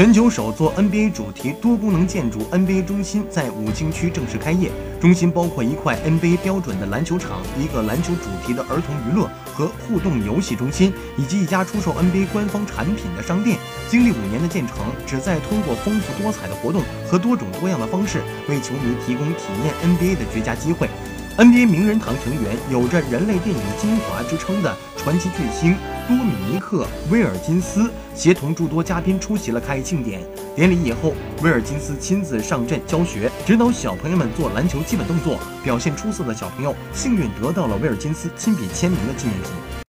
全球首座 NBA 主题多功能建筑 NBA 中心在武清区正式开业。中心包括一块 NBA 标准的篮球场、一个篮球主题的儿童娱乐和互动游戏中心，以及一家出售 NBA 官方产品的商店。经历五年的建成，旨在通过丰富多彩的活动和多种多样的方式，为球迷提供体验 NBA 的绝佳机会。NBA 名人堂成员有着“人类电影精华”之称的传奇巨星多米尼克·威尔金斯，协同诸多嘉宾出席了开业庆典。典礼以后，威尔金斯亲自上阵教学，指导小朋友们做篮球基本动作。表现出色的小朋友幸运得到了威尔金斯亲笔签名的纪念品。